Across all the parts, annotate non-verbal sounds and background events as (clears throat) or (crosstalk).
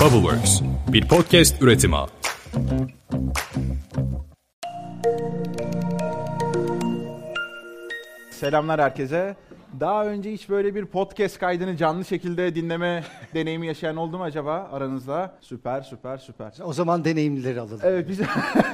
Bubbleworks, bir podcast üretimi. Selamlar herkese. Daha önce hiç böyle bir podcast kaydını canlı şekilde dinleme (laughs) deneyimi yaşayan oldu mu acaba aranızda? Süper, süper, süper. O zaman deneyimlileri alalım. Evet biz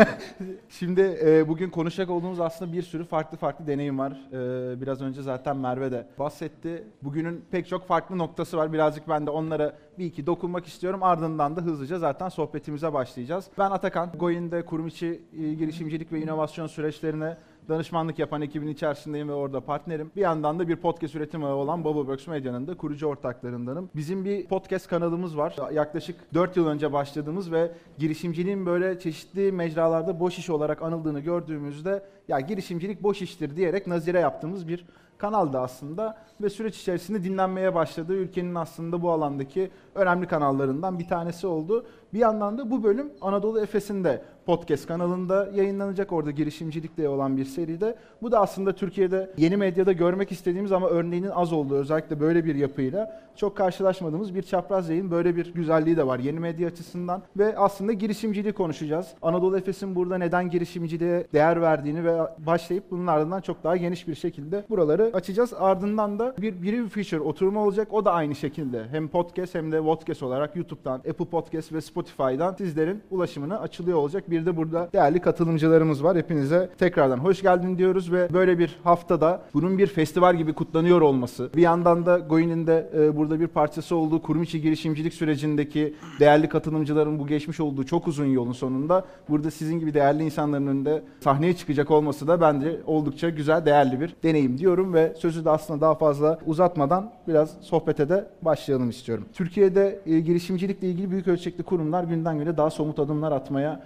(laughs) şimdi e, bugün konuşacak olduğumuz aslında bir sürü farklı farklı deneyim var. E, biraz önce zaten Merve de bahsetti. Bugünün pek çok farklı noktası var. Birazcık ben de onlara bir iki dokunmak istiyorum. Ardından da hızlıca zaten sohbetimize başlayacağız. Ben Atakan, Goyin'de kurum içi e, girişimcilik ve inovasyon süreçlerine danışmanlık yapan ekibin içerisindeyim ve orada partnerim. Bir yandan da bir podcast üretim ağı olan Bubbleworks Medya'nın da kurucu ortaklarındanım. Bizim bir podcast kanalımız var. Yaklaşık 4 yıl önce başladığımız ve girişimciliğin böyle çeşitli mecralarda boş iş olarak anıldığını gördüğümüzde ya girişimcilik boş iştir diyerek nazire yaptığımız bir kanaldı aslında ve süreç içerisinde dinlenmeye başladı. Ülkenin aslında bu alandaki önemli kanallarından bir tanesi oldu. Bir yandan da bu bölüm Anadolu Efes'in de podcast kanalında yayınlanacak orada girişimcilikle olan bir seride. Bu da aslında Türkiye'de yeni medyada görmek istediğimiz ama örneğinin az olduğu özellikle böyle bir yapıyla çok karşılaşmadığımız bir çapraz yayın. Böyle bir güzelliği de var yeni medya açısından ve aslında girişimciliği konuşacağız. Anadolu Efes'in burada neden girişimciliğe değer verdiğini ve başlayıp bunun ardından çok daha geniş bir şekilde buraları açacağız. Ardından da bir biri feature oturumu olacak. O da aynı şekilde hem podcast hem de podcast olarak YouTube'dan, Apple Podcast ve Spotify'dan sizlerin ulaşımına açılıyor olacak. Bir de burada değerli katılımcılarımız var. Hepinize tekrardan hoş geldin diyoruz ve böyle bir haftada bunun bir festival gibi kutlanıyor olması. Bir yandan da Goin'in de e, burada bir parçası olduğu kurum içi girişimcilik sürecindeki değerli katılımcıların bu geçmiş olduğu çok uzun yolun sonunda burada sizin gibi değerli insanların önünde sahneye çıkacak olması da bence oldukça güzel, değerli bir deneyim diyorum ve sözü de aslında daha fazla uzatmadan biraz sohbete de başlayalım istiyorum. Türkiye'de e, girişimcilikle ilgili büyük ölçekli kurumlar günden güne daha somut adımlar atmaya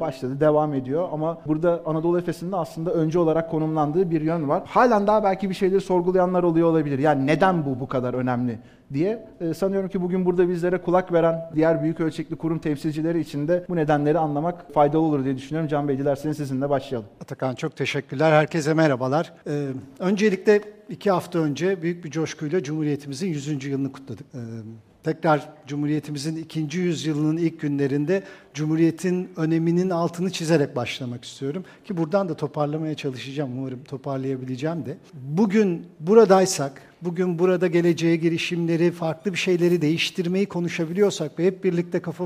başladı, devam ediyor. Ama burada Anadolu Efes'in de aslında önce olarak konumlandığı bir yön var. Halen daha belki bir şeyleri sorgulayanlar oluyor olabilir. Yani neden bu bu kadar önemli diye. E, sanıyorum ki bugün burada bizlere kulak veren diğer büyük ölçekli kurum temsilcileri için de bu nedenleri anlamak faydalı olur diye düşünüyorum. Can Bey dilerseniz sizinle başlayalım. Atakan çok teşekkürler. Herkese merhabalar. Ee, öncelikle iki hafta önce büyük bir coşkuyla Cumhuriyetimizin 100. yılını kutladık. Ee, tekrar Cumhuriyetimizin ikinci yüzyılının ilk günlerinde Cumhuriyet'in öneminin altını çizerek başlamak istiyorum. Ki buradan da toparlamaya çalışacağım. Umarım toparlayabileceğim de. Bugün buradaysak, bugün burada geleceğe girişimleri, farklı bir şeyleri değiştirmeyi konuşabiliyorsak ve hep birlikte kafa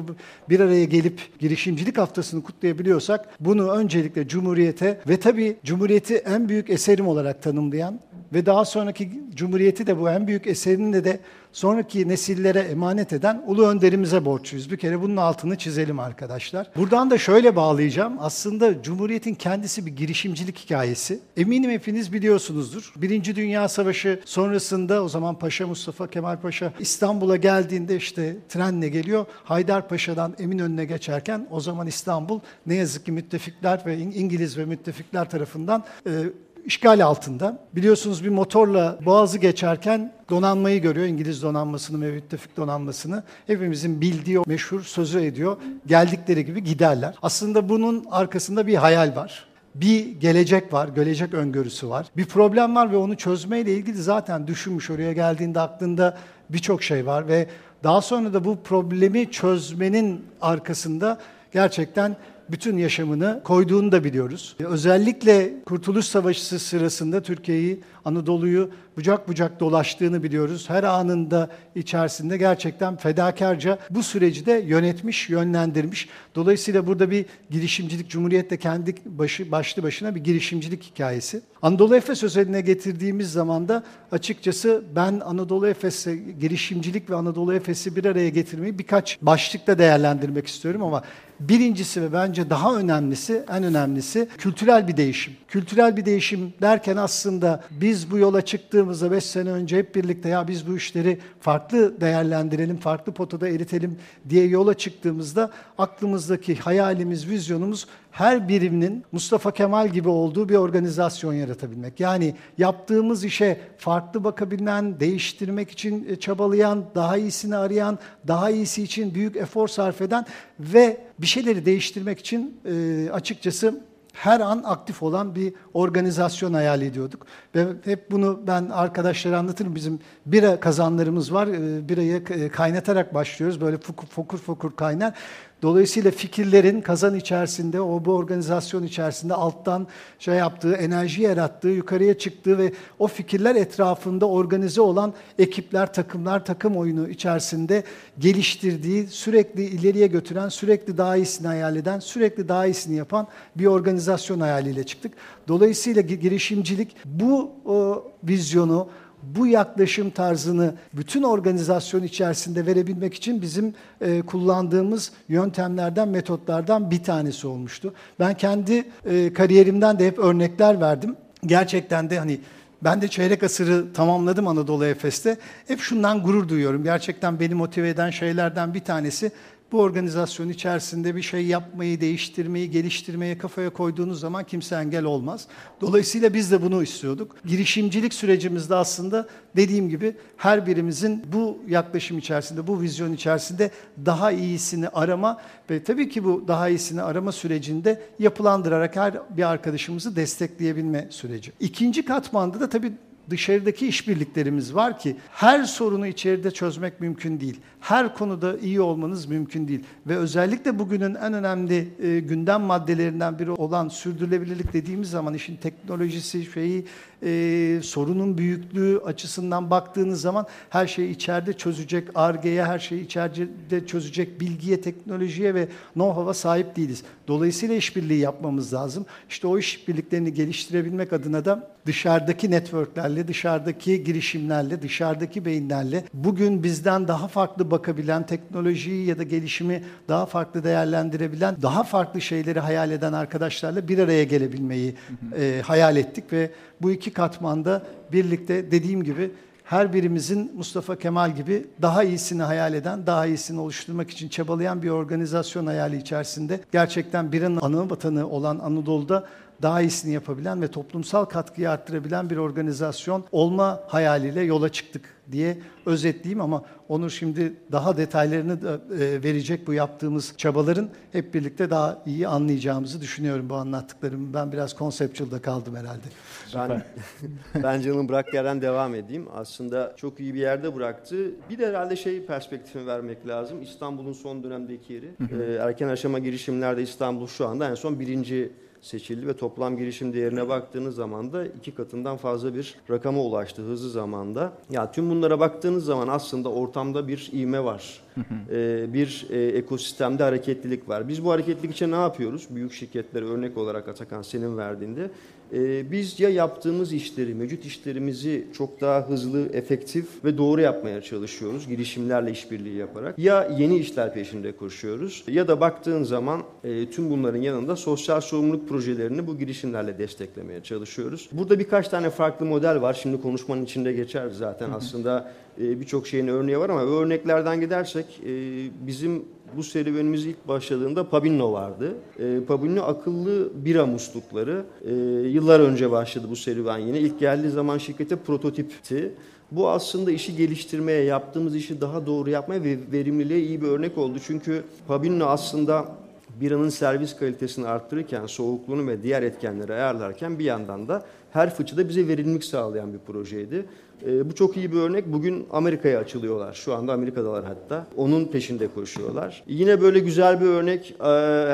bir araya gelip girişimcilik haftasını kutlayabiliyorsak bunu öncelikle Cumhuriyet'e ve tabii Cumhuriyet'i en büyük eserim olarak tanımlayan ve daha sonraki Cumhuriyet'i de bu en büyük eserini de sonraki nesillere emanet eden Ulu Önderimize borçluyuz. Bir kere bunun altını çizelim arkadaşlar. Buradan da şöyle bağlayacağım. Aslında Cumhuriyet'in kendisi bir girişimcilik hikayesi. Eminim hepiniz biliyorsunuzdur. Birinci Dünya Savaşı sonrasında o zaman Paşa Mustafa Kemal Paşa İstanbul'a geldiğinde işte trenle geliyor. Haydarpaşa'dan Eminönü'ne geçerken o zaman İstanbul ne yazık ki müttefikler ve İngiliz ve müttefikler tarafından e, işgal altında. Biliyorsunuz bir motorla boğazı geçerken donanmayı görüyor, İngiliz donanmasını müttefik donanmasını. Hepimizin bildiği o meşhur sözü ediyor. Geldikleri gibi giderler. Aslında bunun arkasında bir hayal var bir gelecek var, gelecek öngörüsü var. Bir problem var ve onu çözmeyle ilgili zaten düşünmüş oraya geldiğinde aklında birçok şey var ve daha sonra da bu problemi çözmenin arkasında gerçekten bütün yaşamını koyduğunu da biliyoruz. Özellikle Kurtuluş Savaşı sırasında Türkiye'yi, Anadolu'yu bucak bucak dolaştığını biliyoruz. Her anında içerisinde gerçekten fedakarca bu süreci de yönetmiş, yönlendirmiş. Dolayısıyla burada bir girişimcilik, Cumhuriyet'te kendi başı, başlı başına bir girişimcilik hikayesi. Anadolu Efes özeline getirdiğimiz zaman da açıkçası ben Anadolu Efes'e girişimcilik ve Anadolu Efes'i bir araya getirmeyi birkaç başlıkta değerlendirmek istiyorum ama Birincisi ve bence daha önemlisi, en önemlisi kültürel bir değişim. Kültürel bir değişim derken aslında biz bu yola çıktığımızda 5 sene önce hep birlikte ya biz bu işleri farklı değerlendirelim, farklı potada eritelim diye yola çıktığımızda aklımızdaki hayalimiz, vizyonumuz her biriminin Mustafa Kemal gibi olduğu bir organizasyon yaratabilmek. Yani yaptığımız işe farklı bakabilen, değiştirmek için e, çabalayan, daha iyisini arayan, daha iyisi için büyük efor sarf eden ve bir şeyleri değiştirmek için e, açıkçası her an aktif olan bir organizasyon hayal ediyorduk. Ve hep bunu ben arkadaşlara anlatırım. Bizim bira kazanlarımız var. Ee, birayı e, kaynatarak başlıyoruz. Böyle fokur, fokur kaynar. Dolayısıyla fikirlerin kazan içerisinde, o bu organizasyon içerisinde alttan şey yaptığı, enerji yarattığı, yukarıya çıktığı ve o fikirler etrafında organize olan ekipler, takımlar, takım oyunu içerisinde geliştirdiği, sürekli ileriye götüren, sürekli daha iyisini hayal eden, sürekli daha iyisini yapan bir organizasyon hayaliyle çıktık. Dolayısıyla girişimcilik bu o, vizyonu, bu yaklaşım tarzını bütün organizasyon içerisinde verebilmek için bizim e, kullandığımız yöntemlerden, metotlardan bir tanesi olmuştu. Ben kendi e, kariyerimden de hep örnekler verdim. Gerçekten de hani ben de çeyrek asırı tamamladım Anadolu Efes'te. Hep şundan gurur duyuyorum. Gerçekten beni motive eden şeylerden bir tanesi bu organizasyon içerisinde bir şey yapmayı, değiştirmeyi, geliştirmeye kafaya koyduğunuz zaman kimse engel olmaz. Dolayısıyla biz de bunu istiyorduk. Girişimcilik sürecimizde aslında dediğim gibi her birimizin bu yaklaşım içerisinde, bu vizyon içerisinde daha iyisini arama ve tabii ki bu daha iyisini arama sürecinde yapılandırarak her bir arkadaşımızı destekleyebilme süreci. İkinci katmanda da tabii dışarıdaki işbirliklerimiz var ki her sorunu içeride çözmek mümkün değil. Her konuda iyi olmanız mümkün değil. Ve özellikle bugünün en önemli e, gündem maddelerinden biri olan sürdürülebilirlik dediğimiz zaman işin teknolojisi, şeyi, e, sorunun büyüklüğü açısından baktığınız zaman her şeyi içeride çözecek, argeye her şeyi içeride çözecek bilgiye, teknolojiye ve know-how'a sahip değiliz. Dolayısıyla işbirliği yapmamız lazım. İşte o işbirliklerini geliştirebilmek adına da dışarıdaki networklerle, dışarıdaki girişimlerle, dışarıdaki beyinlerle bugün bizden daha farklı bakabilen, teknolojiyi ya da gelişimi daha farklı değerlendirebilen, daha farklı şeyleri hayal eden arkadaşlarla bir araya gelebilmeyi e, hayal ettik ve bu iki katmanda birlikte dediğim gibi her birimizin Mustafa Kemal gibi daha iyisini hayal eden, daha iyisini oluşturmak için çabalayan bir organizasyon hayali içerisinde gerçekten birin ana vatanı olan Anadolu'da daha iyisini yapabilen ve toplumsal katkıyı arttırabilen bir organizasyon olma hayaliyle yola çıktık diye özetleyeyim ama Onur şimdi daha detaylarını da e, verecek bu yaptığımız çabaların hep birlikte daha iyi anlayacağımızı düşünüyorum bu anlattıklarımı. Ben biraz conceptual'da kaldım herhalde. Ben, (laughs) ben canım bırak yerden devam edeyim. Aslında çok iyi bir yerde bıraktı. Bir de herhalde şey perspektifi vermek lazım. İstanbul'un son dönemdeki yeri. Ee, erken aşama girişimlerde İstanbul şu anda en son birinci seçildi ve toplam girişim değerine baktığınız zaman da iki katından fazla bir rakama ulaştı hızlı zamanda. Ya tüm bunlara baktığınız zaman aslında ortamda bir ivme var. ee, bir e, ekosistemde hareketlilik var. Biz bu hareketlilik için ne yapıyoruz? Büyük şirketlere örnek olarak Atakan senin verdiğinde ee, biz ya yaptığımız işleri, mevcut işlerimizi çok daha hızlı, efektif ve doğru yapmaya çalışıyoruz girişimlerle işbirliği yaparak. Ya yeni işler peşinde koşuyoruz ya da baktığın zaman e, tüm bunların yanında sosyal sorumluluk projelerini bu girişimlerle desteklemeye çalışıyoruz. Burada birkaç tane farklı model var. Şimdi konuşmanın içinde geçer zaten aslında e, birçok şeyin örneği var ama örneklerden gidersek e, bizim bu serüvenimiz ilk başladığında Pabinno vardı. E, Pabinno akıllı bira muslukları. E, yıllar önce başladı bu serüven yine. İlk geldiği zaman şirkete prototipti. Bu aslında işi geliştirmeye, yaptığımız işi daha doğru yapmaya ve verimliliğe iyi bir örnek oldu. Çünkü Pabinno aslında biranın servis kalitesini arttırırken, soğukluğunu ve diğer etkenleri ayarlarken bir yandan da her fıçıda bize verimlilik sağlayan bir projeydi. E, bu çok iyi bir örnek. Bugün Amerika'ya açılıyorlar. Şu anda Amerika'dalar hatta. Onun peşinde koşuyorlar. Yine böyle güzel bir örnek. E,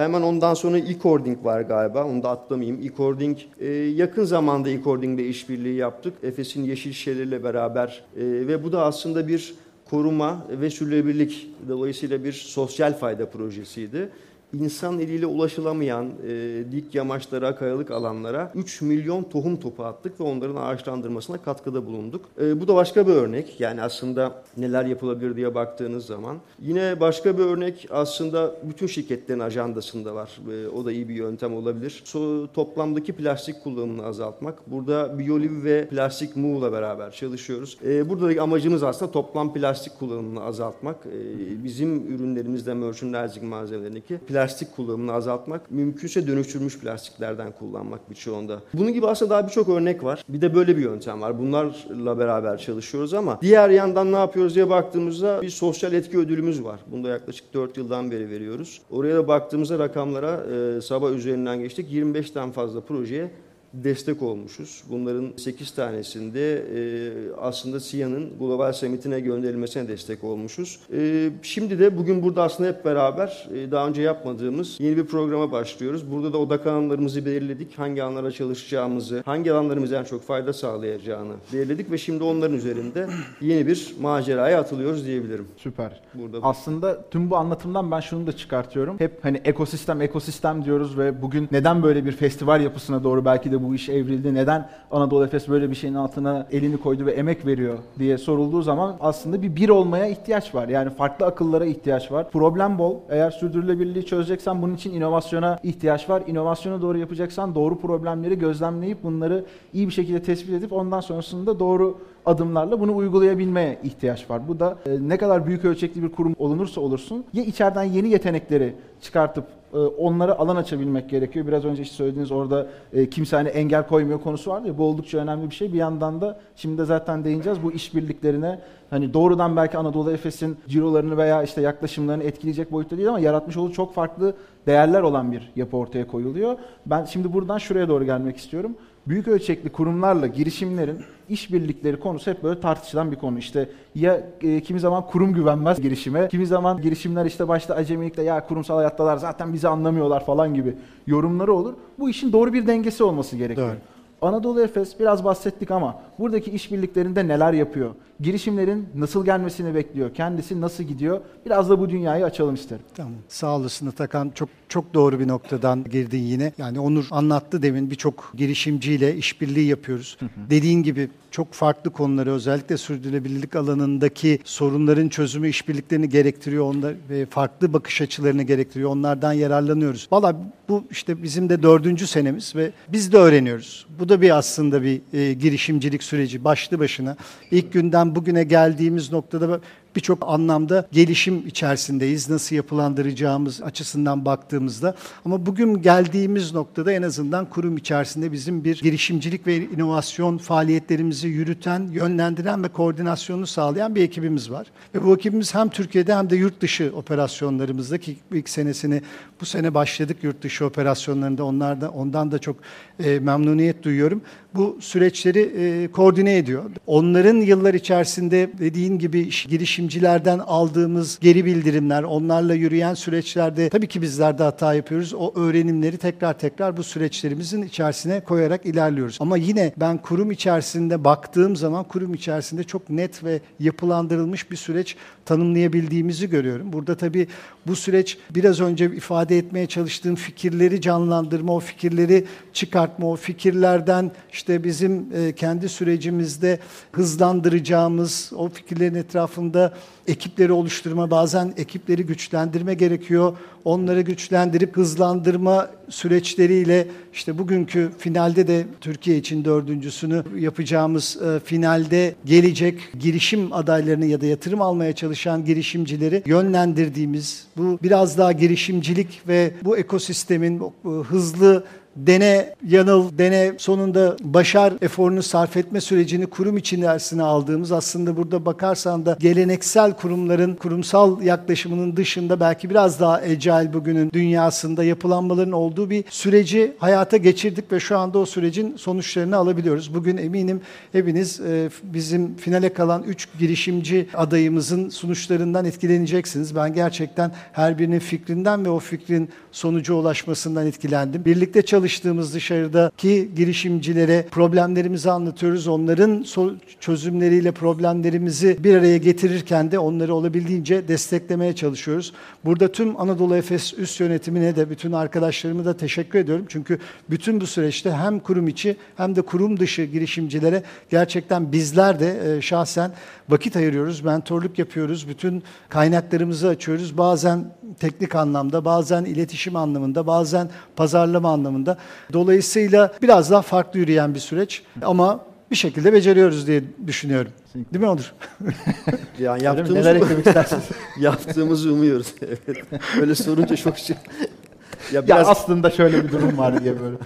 hemen ondan sonra e-cording var galiba. Onu da atlamayayım. E-cording e, yakın zamanda e-cording ile işbirliği yaptık. Efes'in yeşil şişeleriyle beraber e, ve bu da aslında bir koruma ve sürdürülebilirlik dolayısıyla bir sosyal fayda projesiydi insan eliyle ulaşılamayan e, dik yamaçlara, kayalık alanlara 3 milyon tohum topu attık ve onların ağaçlandırmasına katkıda bulunduk. E, bu da başka bir örnek. Yani aslında neler yapılabilir diye baktığınız zaman. Yine başka bir örnek aslında bütün şirketlerin ajandasında var. E, o da iyi bir yöntem olabilir. So, toplamdaki plastik kullanımını azaltmak. Burada Bioliv ve Plastik Muğ'la beraber çalışıyoruz. E, buradaki amacımız aslında toplam plastik kullanımını azaltmak. E, bizim ürünlerimizde merchandising malzemelerindeki plastik plastik kullanımını azaltmak, mümkünse dönüştürmüş plastiklerden kullanmak birçoğunda. Bunun gibi aslında daha birçok örnek var. Bir de böyle bir yöntem var. Bunlarla beraber çalışıyoruz ama diğer yandan ne yapıyoruz diye baktığımızda bir sosyal etki ödülümüz var. Bunu da yaklaşık 4 yıldan beri veriyoruz. Oraya da baktığımızda rakamlara e, sabah üzerinden geçtik. 25'ten fazla projeye destek olmuşuz. Bunların 8 tanesinde e, aslında SİA'nın Global Summit'ine gönderilmesine destek olmuşuz. E, şimdi de bugün burada aslında hep beraber e, daha önce yapmadığımız yeni bir programa başlıyoruz. Burada da odak alanlarımızı belirledik. Hangi alanlara çalışacağımızı, hangi alanlarımıza en çok fayda sağlayacağını belirledik ve şimdi onların üzerinde yeni bir maceraya atılıyoruz diyebilirim. Süper. Burada Aslında tüm bu anlatımdan ben şunu da çıkartıyorum. Hep hani ekosistem ekosistem diyoruz ve bugün neden böyle bir festival yapısına doğru belki de bu iş evrildi? Neden Anadolu Efes böyle bir şeyin altına elini koydu ve emek veriyor diye sorulduğu zaman aslında bir bir olmaya ihtiyaç var. Yani farklı akıllara ihtiyaç var. Problem bol. Eğer sürdürülebilirliği çözeceksen bunun için inovasyona ihtiyaç var. İnovasyonu doğru yapacaksan doğru problemleri gözlemleyip bunları iyi bir şekilde tespit edip ondan sonrasında doğru adımlarla bunu uygulayabilmeye ihtiyaç var. Bu da e, ne kadar büyük ölçekli bir kurum olunursa olursun ya içeriden yeni yetenekleri çıkartıp e, onlara alan açabilmek gerekiyor. Biraz önce işte söylediğiniz orada e, kimse hani engel koymuyor konusu vardı ya bu oldukça önemli bir şey. Bir yandan da şimdi de zaten değineceğiz bu işbirliklerine hani doğrudan belki Anadolu Efes'in cirolarını veya işte yaklaşımlarını etkileyecek boyutta değil ama yaratmış olduğu çok farklı değerler olan bir yapı ortaya koyuluyor. Ben şimdi buradan şuraya doğru gelmek istiyorum büyük ölçekli kurumlarla girişimlerin işbirlikleri konusu hep böyle tartışılan bir konu. İşte ya e, kimi zaman kurum güvenmez girişime, kimi zaman girişimler işte başta acemilikle ya kurumsal hayattalar zaten bizi anlamıyorlar falan gibi yorumları olur. Bu işin doğru bir dengesi olması gerekiyor. Doğru. Anadolu Efes biraz bahsettik ama buradaki işbirliklerinde neler yapıyor? Girişimlerin nasıl gelmesini bekliyor? Kendisi nasıl gidiyor? Biraz da bu dünyayı açalım isterim. Tamam. Sağ olasın Atakan. Çok çok doğru bir noktadan girdin yine. Yani Onur anlattı demin birçok girişimciyle işbirliği yapıyoruz. Dediğin gibi çok farklı konuları özellikle sürdürülebilirlik alanındaki sorunların çözümü işbirliklerini gerektiriyor. Onlar ve farklı bakış açılarını gerektiriyor. Onlardan yararlanıyoruz. Valla bu işte bizim de dördüncü senemiz ve biz de öğreniyoruz. Bu da bir aslında bir e, girişimcilik süreci başlı başına. İlk günden bugüne geldiğimiz noktada birçok anlamda gelişim içerisindeyiz. Nasıl yapılandıracağımız açısından baktığımızda. Ama bugün geldiğimiz noktada en azından kurum içerisinde bizim bir girişimcilik ve inovasyon faaliyetlerimizi yürüten, yönlendiren ve koordinasyonunu sağlayan bir ekibimiz var. Ve bu ekibimiz hem Türkiye'de hem de yurt dışı operasyonlarımızdaki ilk senesini bu sene başladık yurt dışı operasyonlarında onlardan ondan da çok e, memnuniyet duyuyorum. Bu süreçleri e, koordine ediyor. Onların yıllar içerisinde dediğin gibi girişimcilerden aldığımız geri bildirimler, onlarla yürüyen süreçlerde tabii ki bizler de hata yapıyoruz. O öğrenimleri tekrar tekrar bu süreçlerimizin içerisine koyarak ilerliyoruz. Ama yine ben kurum içerisinde baktığım zaman kurum içerisinde çok net ve yapılandırılmış bir süreç tanımlayabildiğimizi görüyorum. Burada tabii bu süreç biraz önce ifade etmeye çalıştığım fikirleri canlandırma, o fikirleri çıkartma, o fikirlerden işte bizim e, kendi sürecimizde hızlandıracağımız o fikirlerin etrafında ekipleri oluşturma, bazen ekipleri güçlendirme gerekiyor. Onları güçlendirip hızlandırma süreçleriyle işte bugünkü finalde de Türkiye için dördüncüsünü yapacağımız e, finalde gelecek girişim adaylarını ya da yatırım almaya çalışan girişimcileri yönlendirdiğimiz bu biraz daha girişimcilik ve bu ekosistemin e, hızlı dene yanıl, dene sonunda başar eforunu sarf etme sürecini kurum içerisine aldığımız aslında burada bakarsan da geleneksel kurumların kurumsal yaklaşımının dışında belki biraz daha agile bugünün dünyasında yapılanmaların olduğu bir süreci hayata geçirdik ve şu anda o sürecin sonuçlarını alabiliyoruz. Bugün eminim hepiniz e, bizim finale kalan 3 girişimci adayımızın sonuçlarından etkileneceksiniz. Ben gerçekten her birinin fikrinden ve o fikrin sonuca ulaşmasından etkilendim. Birlikte çalıştığımız dışarıdaki girişimcilere problemlerimizi anlatıyoruz. Onların çözümleriyle problemlerimizi bir araya getirirken de onları olabildiğince desteklemeye çalışıyoruz. Burada tüm Anadolu Efes üst yönetimine de bütün arkadaşlarıma da teşekkür ediyorum. Çünkü bütün bu süreçte hem kurum içi hem de kurum dışı girişimcilere gerçekten bizler de e, şahsen vakit ayırıyoruz, mentorluk yapıyoruz, bütün kaynaklarımızı açıyoruz. Bazen teknik anlamda, bazen iletişim anlamında, bazen pazarlama anlamında. Dolayısıyla biraz daha farklı yürüyen bir süreç ama bir şekilde beceriyoruz diye düşünüyorum. Değil mi Onur? (laughs) Yani Öyle yaptığımız, Neler eklemek (laughs) istersiniz? yaptığımızı umuyoruz. (laughs) evet. Böyle sorunca çok şey. Ya ya biraz aslında şöyle bir durum var diye böyle.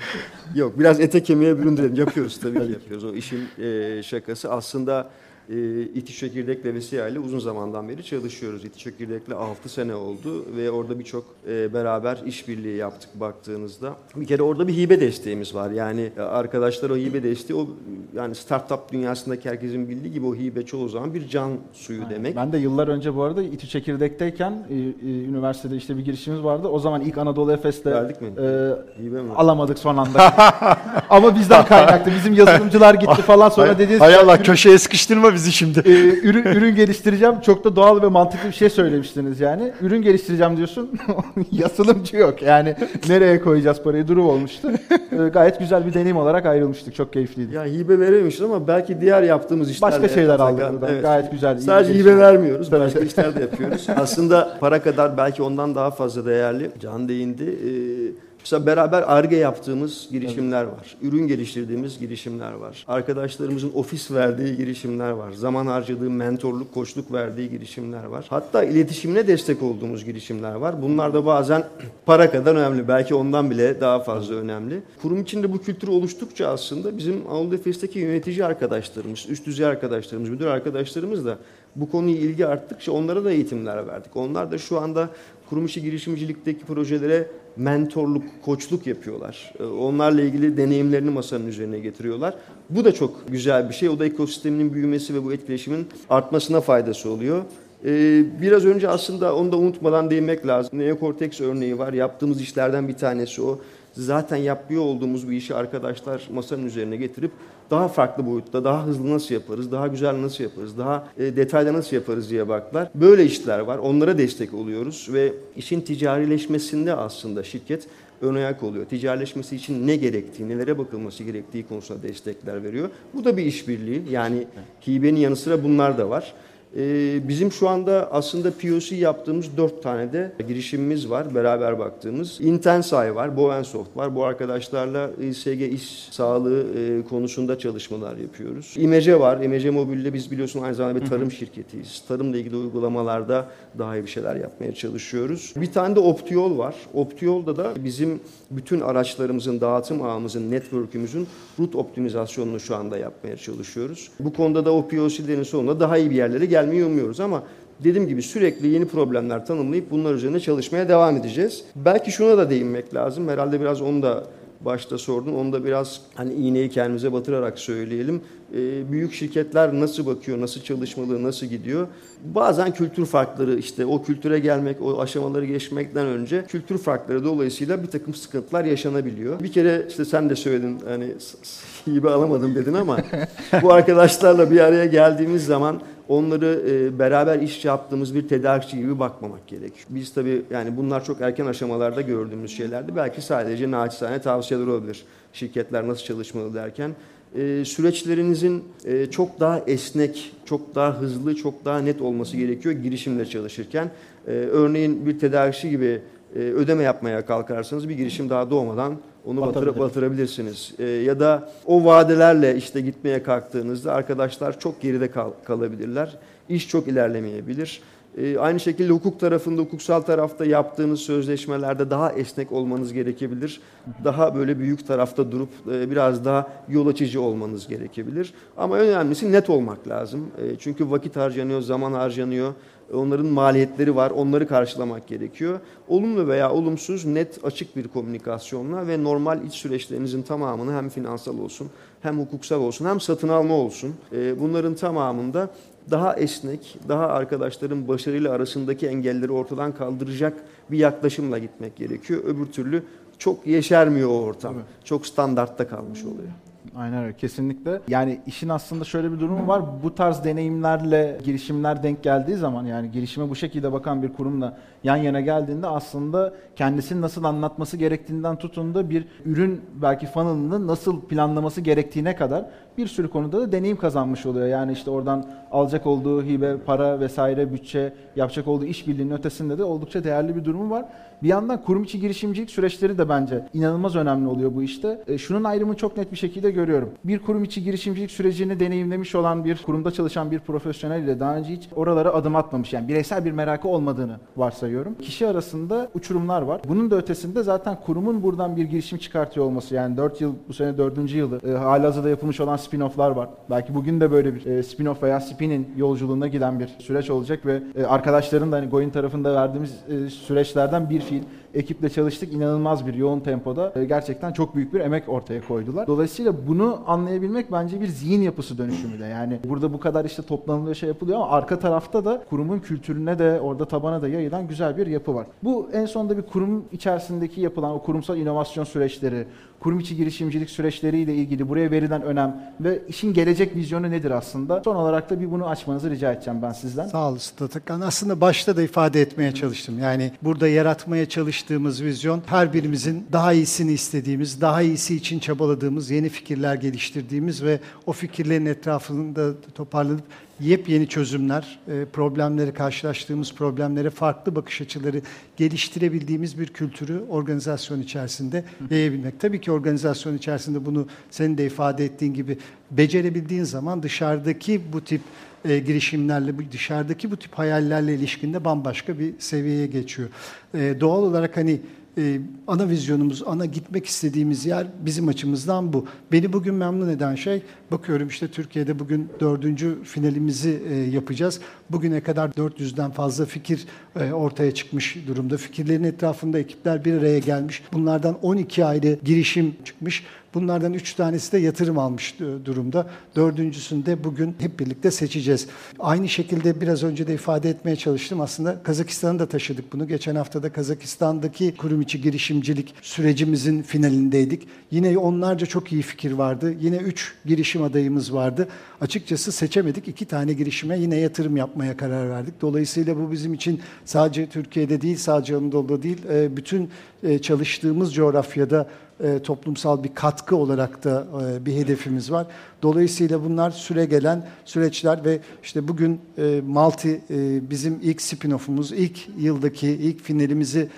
Yok biraz ete kemiğe büründürelim. Yapıyoruz tabii ki yapıyoruz. O işin e, şakası. Aslında e, İTİ Çekirdek'le Vesile ile uzun zamandan beri çalışıyoruz. İTİ Çekirdek'le 6 sene oldu ve orada birçok e, beraber işbirliği yaptık baktığınızda. Bir kere orada bir hibe desteğimiz var. Yani e, arkadaşlar o hibe desteği o yani startup dünyasındaki herkesin bildiği gibi o hibe çoğu zaman bir can suyu demek. Ben de yıllar önce bu arada İTÜ Çekirdek'teyken e, e, üniversitede işte bir girişimimiz vardı. O zaman ilk Anadolu Efes'te Verdik mi? e, Hibe mi? alamadık son anda. (laughs) Ama bizden kaynaklı. Bizim yazılımcılar gitti (laughs) falan sonra dediniz Hay Allah köşeye sıkıştırma bizi şimdi. e, ürün, ürün geliştireceğim. Çok da doğal ve mantıklı bir şey söylemiştiniz yani. Ürün geliştireceğim diyorsun. (laughs) Yazılımcı yok. Yani nereye koyacağız parayı durum olmuştu. E, gayet güzel bir deneyim olarak ayrılmıştık. Çok keyifliydi. Ya hibe verememişiz ama belki diğer yaptığımız işlerle... Başka şeyler aldık buradan. Gayet güzel. Sadece hibe vermiyoruz. Tabii. Başka işler de yapıyoruz. (laughs) Aslında para kadar belki ondan daha fazla değerli. Can değindi. Ee, Mesela beraber ARGE yaptığımız girişimler var. Ürün geliştirdiğimiz girişimler var. Arkadaşlarımızın ofis verdiği girişimler var. Zaman harcadığı mentorluk, koçluk verdiği girişimler var. Hatta iletişimine destek olduğumuz girişimler var. Bunlar da bazen (clears throat) para kadar önemli. Belki ondan bile daha fazla önemli. Kurum içinde bu kültür oluştukça aslında bizim Anadolu Efes'teki yönetici arkadaşlarımız, üst düzey arkadaşlarımız, müdür arkadaşlarımız da bu konuya ilgi arttıkça onlara da eğitimler verdik. Onlar da şu anda kurum içi girişimcilikteki projelere mentorluk, koçluk yapıyorlar. Ee, Onlarla ilgili deneyimlerini masanın üzerine getiriyorlar. Bu da çok güzel bir şey. O da ekosisteminin büyümesi ve bu etkileşimin artmasına faydası oluyor. Ee, Biraz önce aslında onu da unutmadan değinmek lazım. Neokorteks örneği var. Yaptığımız işlerden bir tanesi o. Zaten yapıyor olduğumuz bir işi arkadaşlar masanın üzerine getirip daha farklı boyutta, daha hızlı nasıl yaparız, daha güzel nasıl yaparız, daha e, detaylı nasıl yaparız diye baktılar. Böyle işler var. Onlara destek oluyoruz ve işin ticarileşmesinde aslında şirket ön ayak oluyor. Ticarileşmesi için ne gerektiği, nelere bakılması gerektiği konusunda destekler veriyor. Bu da bir işbirliği. Yani hibenin yanı sıra bunlar da var. Ee, Bizim şu anda aslında POC yaptığımız dört tane de girişimimiz var beraber baktığımız. Intensai var, Bowensoft var. Bu arkadaşlarla İSG iş sağlığı e, konusunda çalışmalar yapıyoruz. İmece var. İmece Mobil'de biz biliyorsun aynı zamanda bir tarım şirketiyiz. Tarımla ilgili uygulamalarda daha iyi bir şeyler yapmaya çalışıyoruz. Bir tane de Optiyol var. Optiyol'da da bizim bütün araçlarımızın, dağıtım ağımızın, network'ümüzün root optimizasyonunu şu anda yapmaya çalışıyoruz. Bu konuda da o POC'lerin sonunda daha iyi bir yerlere gelmeyi umuyoruz ama dediğim gibi sürekli yeni problemler tanımlayıp bunlar üzerine çalışmaya devam edeceğiz. Belki şuna da değinmek lazım. Herhalde biraz onu da başta sordun. Onu da biraz hani iğneyi kendimize batırarak söyleyelim. Ee, büyük şirketler nasıl bakıyor, nasıl çalışmalı, nasıl gidiyor? Bazen kültür farkları işte o kültüre gelmek, o aşamaları geçmekten önce kültür farkları dolayısıyla bir takım sıkıntılar yaşanabiliyor. Bir kere işte sen de söyledin hani (laughs) hibe alamadım dedin ama (laughs) bu arkadaşlarla bir araya geldiğimiz zaman onları e, beraber iş yaptığımız bir tedarikçi gibi bakmamak gerekiyor. Biz tabii yani bunlar çok erken aşamalarda gördüğümüz şeylerdi. Belki sadece naçizane tavsiyeler olabilir. Şirketler nasıl çalışmalı derken. E, süreçlerinizin e, çok daha esnek, çok daha hızlı, çok daha net olması gerekiyor girişimle çalışırken. E, örneğin bir tedarikçi gibi e, ödeme yapmaya kalkarsanız bir girişim daha doğmadan onu batır, batırabilirsiniz. E, ya da o vadelerle işte gitmeye kalktığınızda arkadaşlar çok geride kal- kalabilirler. İş çok ilerlemeyebilir. E, aynı şekilde hukuk tarafında, hukuksal tarafta yaptığınız sözleşmelerde daha esnek olmanız gerekebilir. Daha böyle büyük tarafta durup e, biraz daha yol açıcı olmanız gerekebilir. Ama önemlisi net olmak lazım. E, çünkü vakit harcanıyor, zaman harcanıyor. Onların maliyetleri var, onları karşılamak gerekiyor. Olumlu veya olumsuz, net, açık bir komünikasyonla ve normal iç süreçlerinizin tamamını hem finansal olsun, hem hukuksal olsun, hem satın alma olsun. e, Bunların tamamında daha esnek, daha arkadaşların başarıyla arasındaki engelleri ortadan kaldıracak bir yaklaşımla gitmek gerekiyor. Öbür türlü çok yeşermiyor o ortam. Çok standartta kalmış oluyor. Aynen öyle kesinlikle. Yani işin aslında şöyle bir durumu var. Bu tarz deneyimlerle girişimler denk geldiği zaman yani girişime bu şekilde bakan bir kurumla yan yana geldiğinde aslında kendisini nasıl anlatması gerektiğinden tutun da bir ürün belki funnel'ını nasıl planlaması gerektiğine kadar bir sürü konuda da deneyim kazanmış oluyor. Yani işte oradan alacak olduğu hibe, para vesaire, bütçe, yapacak olduğu işbirliğinin ötesinde de oldukça değerli bir durumu var. Bir yandan kurum içi girişimcilik süreçleri de bence inanılmaz önemli oluyor bu işte. E, şunun ayrımını çok net bir şekilde görüyorum. Bir kurum içi girişimcilik sürecini deneyimlemiş olan bir kurumda çalışan bir profesyonel ile daha önce hiç oralara adım atmamış yani bireysel bir merakı olmadığını varsayıyorum. Kişi arasında uçurumlar var. Bunun da ötesinde zaten kurumun buradan bir girişim çıkartıyor olması yani 4 yıl bu sene 4. yılı e, halihazırda yapılmış olan spin-off'lar var. Belki bugün de böyle bir e, spin-off veya spin'in yolculuğuna giden bir süreç olacak ve e, arkadaşların da hani Goin tarafında verdiğimiz e, süreçlerden bir fiil ekiple çalıştık. inanılmaz bir yoğun tempoda e, gerçekten çok büyük bir emek ortaya koydular. Dolayısıyla bunu anlayabilmek bence bir zihin yapısı dönüşümü de. Yani burada bu kadar işte toplanılıyor şey yapılıyor ama arka tarafta da kurumun kültürüne de orada tabana da yayılan güzel bir yapı var. Bu en sonunda bir kurum içerisindeki yapılan o kurumsal inovasyon süreçleri, kurum içi girişimcilik süreçleriyle ilgili buraya verilen önem ve işin gelecek vizyonu nedir aslında? Son olarak da bir bunu açmanızı rica edeceğim ben sizden. Sağ olasın Atakan. Aslında başta da ifade etmeye çalıştım. Yani burada yaratmaya çalıştığımız vizyon her birimizin daha iyisini istediğimiz, daha iyisi için çabaladığımız, yeni fikirler geliştirdiğimiz ve o fikirlerin etrafında toparlanıp yepyeni çözümler, e, problemleri karşılaştığımız problemlere farklı bakış açıları geliştirebildiğimiz bir kültürü organizasyon içerisinde yayabilmek. Tabii ki organizasyon içerisinde bunu senin de ifade ettiğin gibi becerebildiğin zaman dışarıdaki bu tip e, girişimlerle, dışarıdaki bu tip hayallerle ilişkinde bambaşka bir seviyeye geçiyor. E, doğal olarak hani e, ana vizyonumuz, ana gitmek istediğimiz yer bizim açımızdan bu. Beni bugün memnun eden şey, bakıyorum işte Türkiye'de bugün dördüncü finalimizi e, yapacağız. Bugüne kadar 400'den fazla fikir e, ortaya çıkmış durumda. Fikirlerin etrafında ekipler bir araya gelmiş. Bunlardan 12 ayrı girişim çıkmış. Bunlardan üç tanesi de yatırım almış durumda. Dördüncüsünde bugün hep birlikte seçeceğiz. Aynı şekilde biraz önce de ifade etmeye çalıştım. Aslında Kazakistan'ı da taşıdık bunu. Geçen hafta da Kazakistan'daki kurum içi girişimcilik sürecimizin finalindeydik. Yine onlarca çok iyi fikir vardı. Yine üç girişim adayımız vardı. Açıkçası seçemedik. İki tane girişime yine yatırım yapmaya karar verdik. Dolayısıyla bu bizim için sadece Türkiye'de değil, sadece Anadolu'da değil, e, bütün e, çalıştığımız coğrafyada e, toplumsal bir katkı olarak da e, bir hedefimiz var. Dolayısıyla bunlar süre gelen süreçler ve işte bugün e, Malti e, bizim ilk spin-off'umuz, ilk yıldaki ilk finalimizi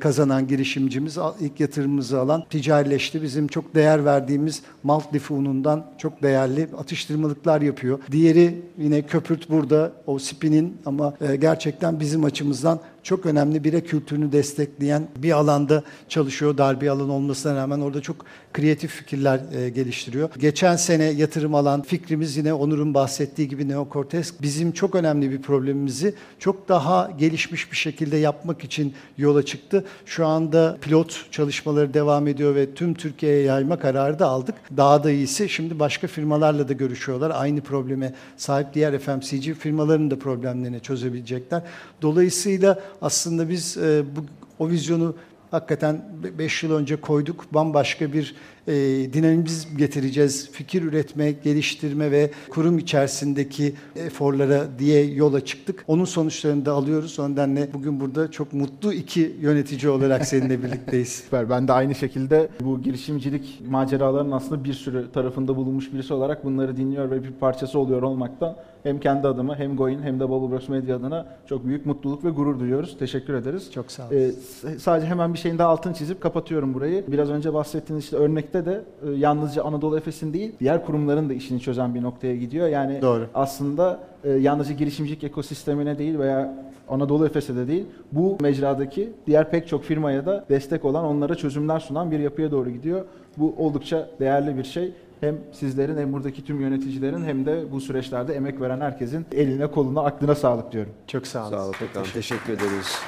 kazanan girişimcimiz, ilk yatırımımızı alan ticarileşti. Bizim çok değer verdiğimiz malt lifi unundan çok değerli atıştırmalıklar yapıyor. Diğeri yine Köpürt burada o spinin ama gerçekten bizim açımızdan çok önemli bire kültürünü destekleyen bir alanda çalışıyor. Dar bir alan olmasına rağmen orada çok kreatif fikirler e, geliştiriyor. Geçen sene yatırım alan fikrimiz yine Onur'un bahsettiği gibi Neokortesk bizim çok önemli bir problemimizi çok daha gelişmiş bir şekilde yapmak için yola çıktı. Şu anda pilot çalışmaları devam ediyor ve tüm Türkiye'ye yayma kararı da aldık. Daha da iyisi şimdi başka firmalarla da görüşüyorlar. Aynı probleme sahip diğer FMCG firmaların da problemlerini çözebilecekler. Dolayısıyla aslında biz e, bu o vizyonu hakikaten 5 yıl önce koyduk. Bambaşka bir e, dinamizm getireceğiz. Fikir üretme, geliştirme ve kurum içerisindeki eforlara diye yola çıktık. Onun sonuçlarını da alıyoruz. O nedenle bugün burada çok mutlu iki yönetici olarak seninle birlikteyiz. (laughs) Süper. Ben de aynı şekilde bu girişimcilik maceralarının aslında bir sürü tarafında bulunmuş birisi olarak bunları dinliyor ve bir parçası oluyor olmaktan hem kendi adıma hem Goin hem de Bubbleworks Media adına çok büyük mutluluk ve gurur duyuyoruz. Teşekkür ederiz. Çok sağ olun. Ee, sadece hemen bir şeyin daha altını çizip kapatıyorum burayı. Biraz önce bahsettiğiniz işte örnekte de e, yalnızca Anadolu Efes'in değil, diğer kurumların da işini çözen bir noktaya gidiyor. Yani Doğru. aslında e, yalnızca girişimcilik ekosistemine değil veya Anadolu Efes'e de değil, bu mecradaki diğer pek çok firmaya da destek olan, onlara çözümler sunan bir yapıya doğru gidiyor. Bu oldukça değerli bir şey hem sizlerin hem buradaki tüm yöneticilerin hem de bu süreçlerde emek veren herkesin eline koluna aklına sağlık diyorum. Çok sağ olun. Sağ olun Tekan. Teşekkür ederiz.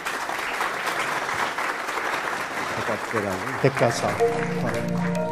Tekrar sağ olun.